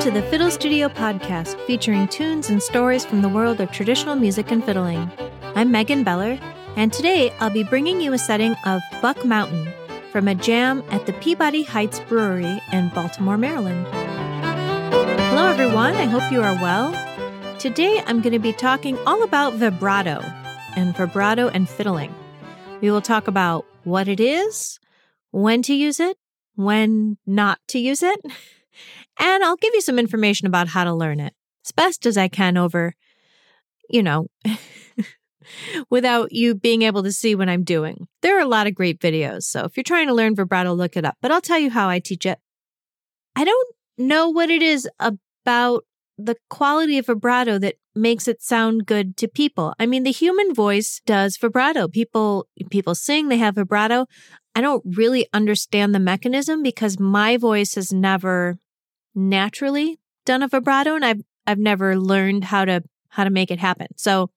to the Fiddle Studio podcast, featuring tunes and stories from the world of traditional music and fiddling. I'm Megan Beller, and today I'll be bringing you a setting of Buck Mountain from a jam at the Peabody Heights Brewery in Baltimore, Maryland. Hello, everyone. I hope you are well. Today I'm going to be talking all about vibrato and vibrato and fiddling. We will talk about what it is, when to use it, when not to use it, and I'll give you some information about how to learn it as best as I can over, you know, without you being able to see what I'm doing. There are a lot of great videos, so if you're trying to learn vibrato, look it up, but I'll tell you how I teach it. I don't know what it is about the quality of vibrato that makes it sound good to people. I mean, the human voice does vibrato. People people sing, they have vibrato. I don't really understand the mechanism because my voice has never naturally done a vibrato and I've I've never learned how to how to make it happen. So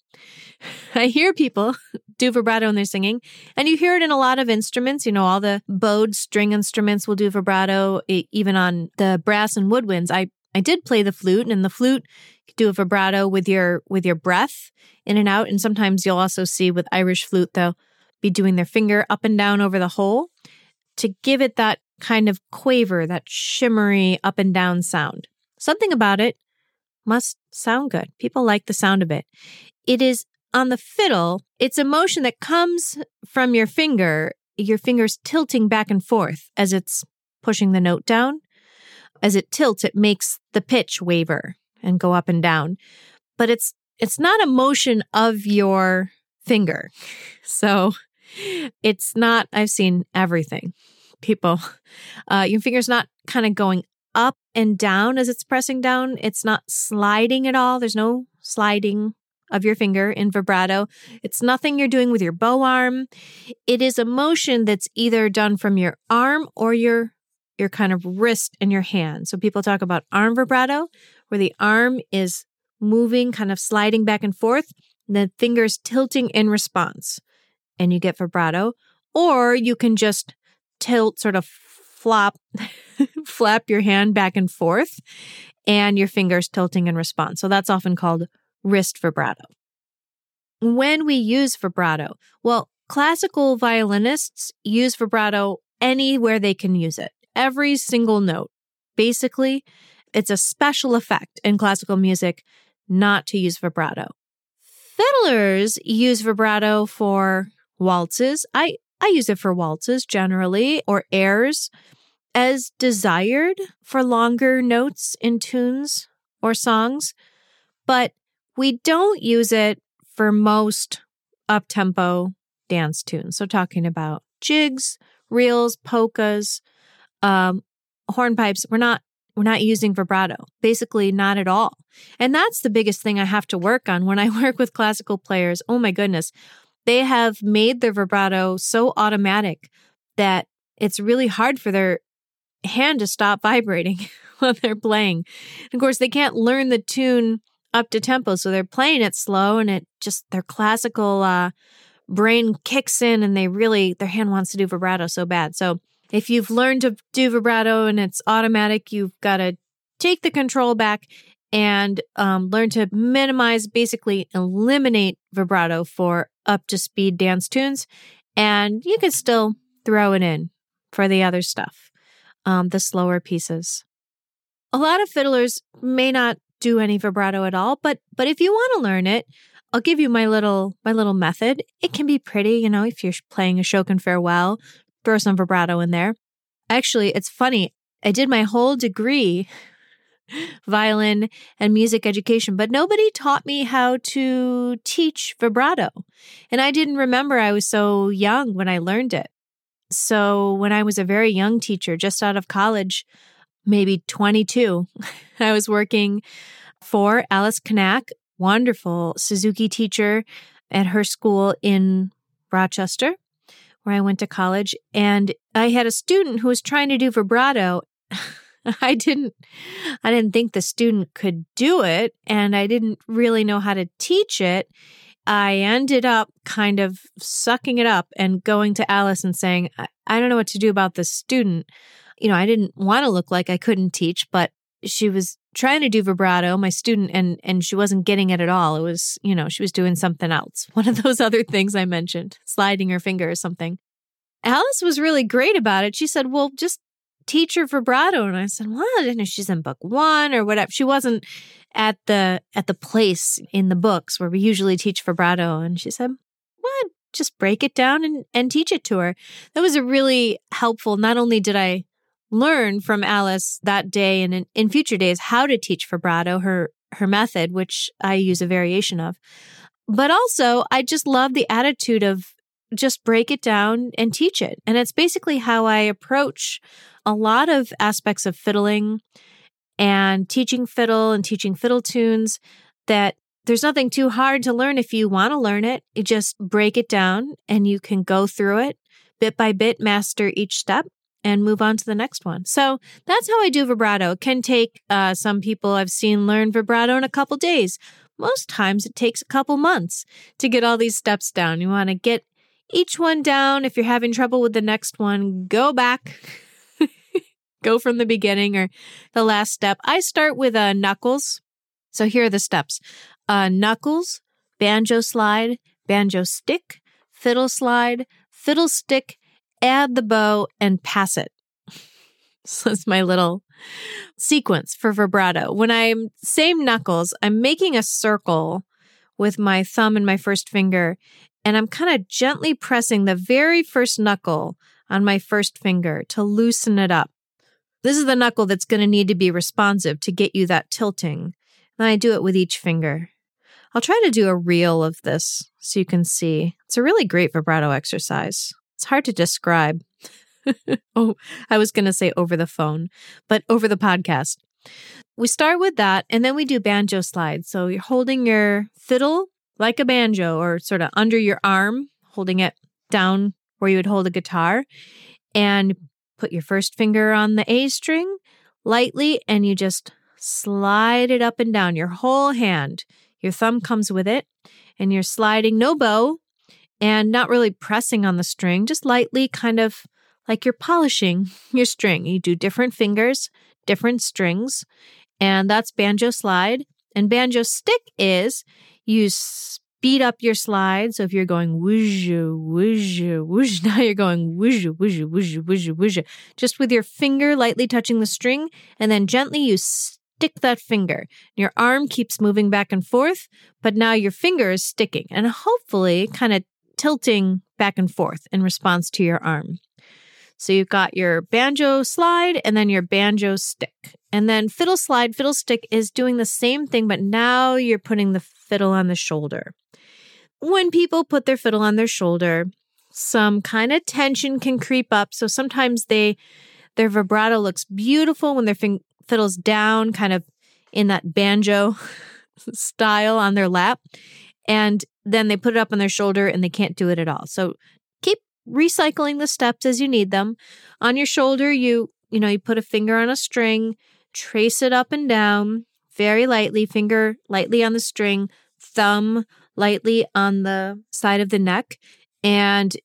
I hear people do vibrato when they're singing, and you hear it in a lot of instruments. You know, all the bowed string instruments will do vibrato, even on the brass and woodwinds. I I did play the flute, and the flute you do a vibrato with your with your breath in and out. And sometimes you'll also see with Irish flute they'll be doing their finger up and down over the hole to give it that kind of quaver, that shimmery up and down sound. Something about it must sound good. People like the sound of it. It is on the fiddle, it's a motion that comes from your finger, your fingers tilting back and forth as it's pushing the note down. As it tilts, it makes the pitch waver and go up and down. But it's it's not a motion of your finger. So it's not I've seen everything. People uh your finger's not kind of going up and down as it's pressing down. It's not sliding at all. There's no sliding of your finger in vibrato. It's nothing you're doing with your bow arm. It is a motion that's either done from your arm or your your kind of wrist and your hand. So people talk about arm vibrato, where the arm is moving, kind of sliding back and forth, and the fingers tilting in response, and you get vibrato. Or you can just tilt, sort of flop, flap your hand back and forth, and your fingers tilting in response. So that's often called wrist vibrato. When we use vibrato, well, classical violinists use vibrato anywhere they can use it every single note. Basically, it's a special effect in classical music not to use vibrato. Fiddlers use vibrato for waltzes. I, I use it for waltzes generally or airs as desired for longer notes in tunes or songs, but we don't use it for most up tempo dance tunes. So, talking about jigs, reels, polkas, um, hornpipes, we're not we're not using vibrato. Basically, not at all. And that's the biggest thing I have to work on when I work with classical players. Oh my goodness. They have made their vibrato so automatic that it's really hard for their hand to stop vibrating while they're playing. And of course, they can't learn the tune up to tempo, so they're playing it slow and it just their classical uh, brain kicks in and they really their hand wants to do vibrato so bad. So if you've learned to do vibrato and it's automatic, you've got to take the control back and um, learn to minimize, basically eliminate vibrato for up to speed dance tunes. And you can still throw it in for the other stuff, um, the slower pieces. A lot of fiddlers may not do any vibrato at all, but but if you want to learn it, I'll give you my little my little method. It can be pretty, you know, if you're playing Ashokan Farewell, throw some vibrato in there. Actually, it's funny. I did my whole degree, violin and music education, but nobody taught me how to teach vibrato. And I didn't remember I was so young when I learned it. So when I was a very young teacher, just out of college, maybe 22, I was working for Alice Kanack, wonderful Suzuki teacher at her school in Rochester where I went to college, and I had a student who was trying to do vibrato. I didn't I didn't think the student could do it and I didn't really know how to teach it. I ended up kind of sucking it up and going to Alice and saying, I, I don't know what to do about this student. You know, I didn't want to look like I couldn't teach, but she was trying to do vibrato, my student, and and she wasn't getting it at all. It was, you know, she was doing something else. One of those other things I mentioned, sliding her finger or something. Alice was really great about it. She said, Well, just teach her vibrato. And I said, Well, I didn't know she's in book one or whatever. She wasn't at the at the place in the books where we usually teach vibrato. And she said, What? Just break it down and, and teach it to her. That was a really helpful. Not only did I learn from Alice that day and in, in future days how to teach vibrato, her her method, which I use a variation of. But also, I just love the attitude of just break it down and teach it. And it's basically how I approach a lot of aspects of fiddling and teaching fiddle and teaching fiddle tunes that there's nothing too hard to learn if you want to learn it. You just break it down and you can go through it bit by bit, master each step and move on to the next one. So that's how I do vibrato. It can take uh, some people I've seen learn vibrato in a couple days. Most times it takes a couple months to get all these steps down. You want to get each one down. If you're having trouble with the next one, go back. go from the beginning or the last step. I start with uh, knuckles. So here are the steps uh, knuckles, banjo slide, banjo stick, fiddle slide, fiddle stick, add the bow, and pass it. so that's my little sequence for vibrato. When I'm same knuckles, I'm making a circle with my thumb and my first finger, and I'm kind of gently pressing the very first knuckle on my first finger to loosen it up. This is the knuckle that's going to need to be responsive to get you that tilting. And I do it with each finger. I'll try to do a reel of this so you can see. It's a really great vibrato exercise. It's hard to describe. oh, I was going to say over the phone, but over the podcast. We start with that and then we do banjo slides. So you're holding your fiddle like a banjo or sort of under your arm, holding it down where you would hold a guitar, and put your first finger on the A string lightly and you just slide it up and down your whole hand. Your thumb comes with it and you're sliding, no bow, and not really pressing on the string, just lightly kind of like you're polishing your string. You do different fingers, different strings, and that's banjo slide. And banjo stick is you speed up your slide. So if you're going whoosh, whoosh, whoosh, now you're going whoosh, whoosh, whoosh, whoosh, whoosh, just with your finger lightly touching the string, and then gently you stick that finger. Your arm keeps moving back and forth, but now your finger is sticking and hopefully kind of tilting back and forth in response to your arm. So you've got your banjo slide and then your banjo stick. And then fiddle slide, fiddle stick is doing the same thing, but now you're putting the fiddle on the shoulder. When people put their fiddle on their shoulder, some kind of tension can creep up. So sometimes they their vibrato looks beautiful when their fiddle's down, kind of in that banjo style on their lap and then they put it up on their shoulder and they can't do it at all. So keep recycling the steps as you need them. On your shoulder, you you know, you put a finger on a string, trace it up and down very lightly, finger lightly on the string, thumb lightly on the side of the neck and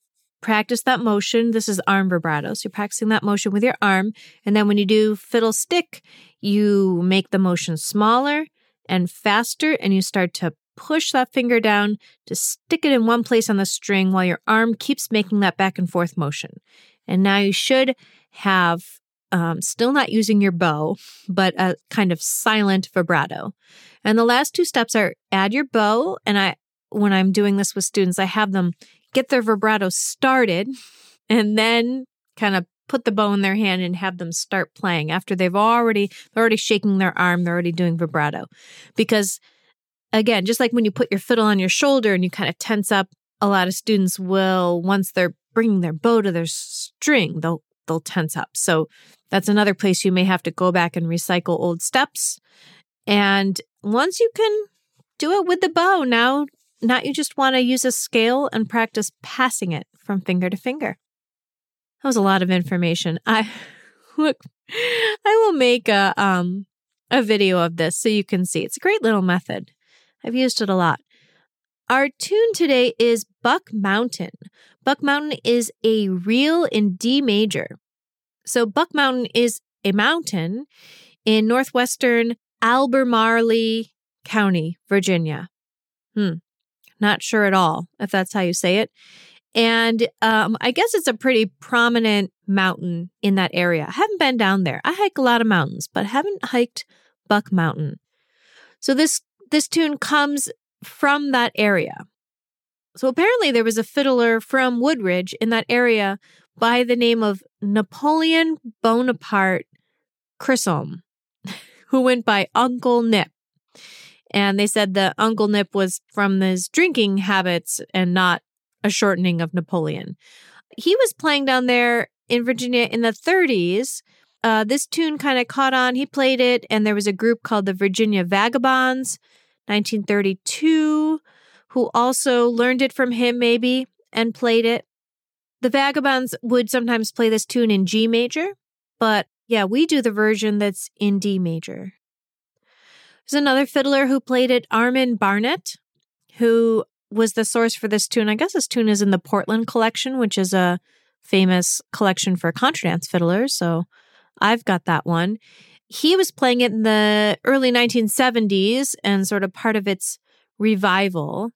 practice that motion. This is arm vibrato. So you're practicing that motion with your arm. And then when you do fiddle stick, you make the motion smaller and faster and you start to push that finger down to stick it in one place on the string while your arm keeps making that back and forth motion. And now you should have um, still not using your bow, but a kind of silent vibrato. And the last two steps are add your bow. And I, when I'm doing this with students, I have them get their vibrato started and then kind of put the bow in their hand and have them start playing after they've already they're already shaking their arm they're already doing vibrato because again, just like when you put your fiddle on your shoulder and you kind of tense up, a lot of students will, once they're bringing their bow to their string, they'll they'll tense up. So that's another place you may have to go back and recycle old steps. And once you can do it with the bow, now now you just want to use a scale and practice passing it from finger to finger. That was a lot of information. I look, I will make a um a video of this so you can see. It's a great little method. I've used it a lot. Our tune today is Buck Mountain. Buck Mountain is a reel in D major. So, Buck Mountain is a mountain in northwestern Albemarle County, Virginia. Hmm. Not sure at all if that's how you say it. And um, I guess it's a pretty prominent mountain in that area. I haven't been down there. I hike a lot of mountains, but haven't hiked Buck Mountain. So this this tune comes from that area. So apparently there was a fiddler from Woodridge in that area by the name of Napoleon Bonaparte Chisholm, who went by Uncle Nip. And they said that Uncle Nip was from his drinking habits and not a shortening of Napoleon. He was playing down there in Virginia in the 30s. Uh, this tune kind of caught on. He played it, and there was a group called the Virginia Vagabonds, 1932, who also learned it from him, maybe, and played it. The Vagabonds would sometimes play this tune in G major, but yeah, we do the version that's in D major. There's another fiddler who played it, Armin Barnett, who was the source for this tune. I guess this tune is in the Portland collection, which is a famous collection for contradance fiddlers. So I've got that one. He was playing it in the early 1970s and sort of part of its revival.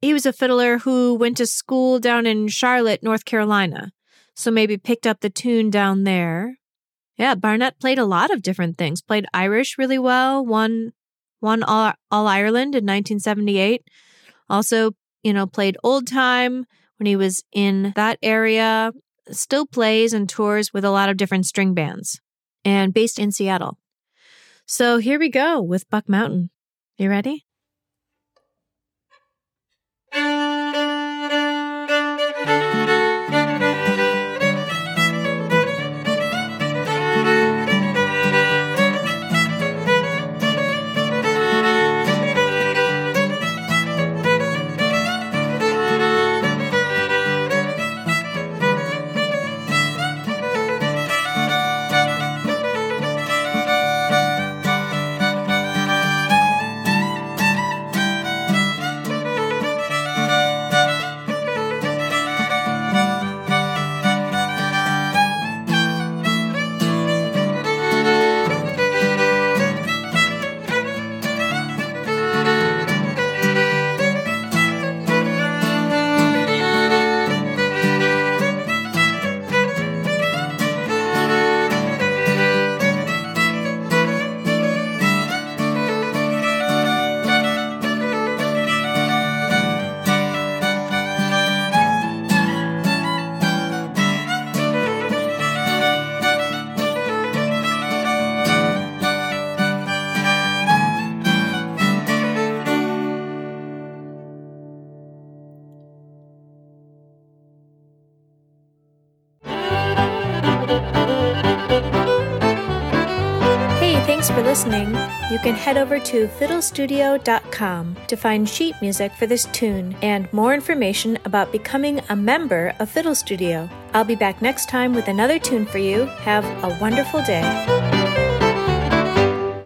He was a fiddler who went to school down in Charlotte, North Carolina. So maybe picked up the tune down there. Yeah, Barnett played a lot of different things. Played Irish really well, won won All, All Ireland in 1978 also, you know, played old time when he was in that area, still plays and tours with a lot of different string bands and based in Seattle. So here we go with Buck Mountain. You ready? Listening. You can head over to fiddlestudio.com to find sheet music for this tune and more information about becoming a member of Fiddle Studio. I'll be back next time with another tune for you. Have a wonderful day.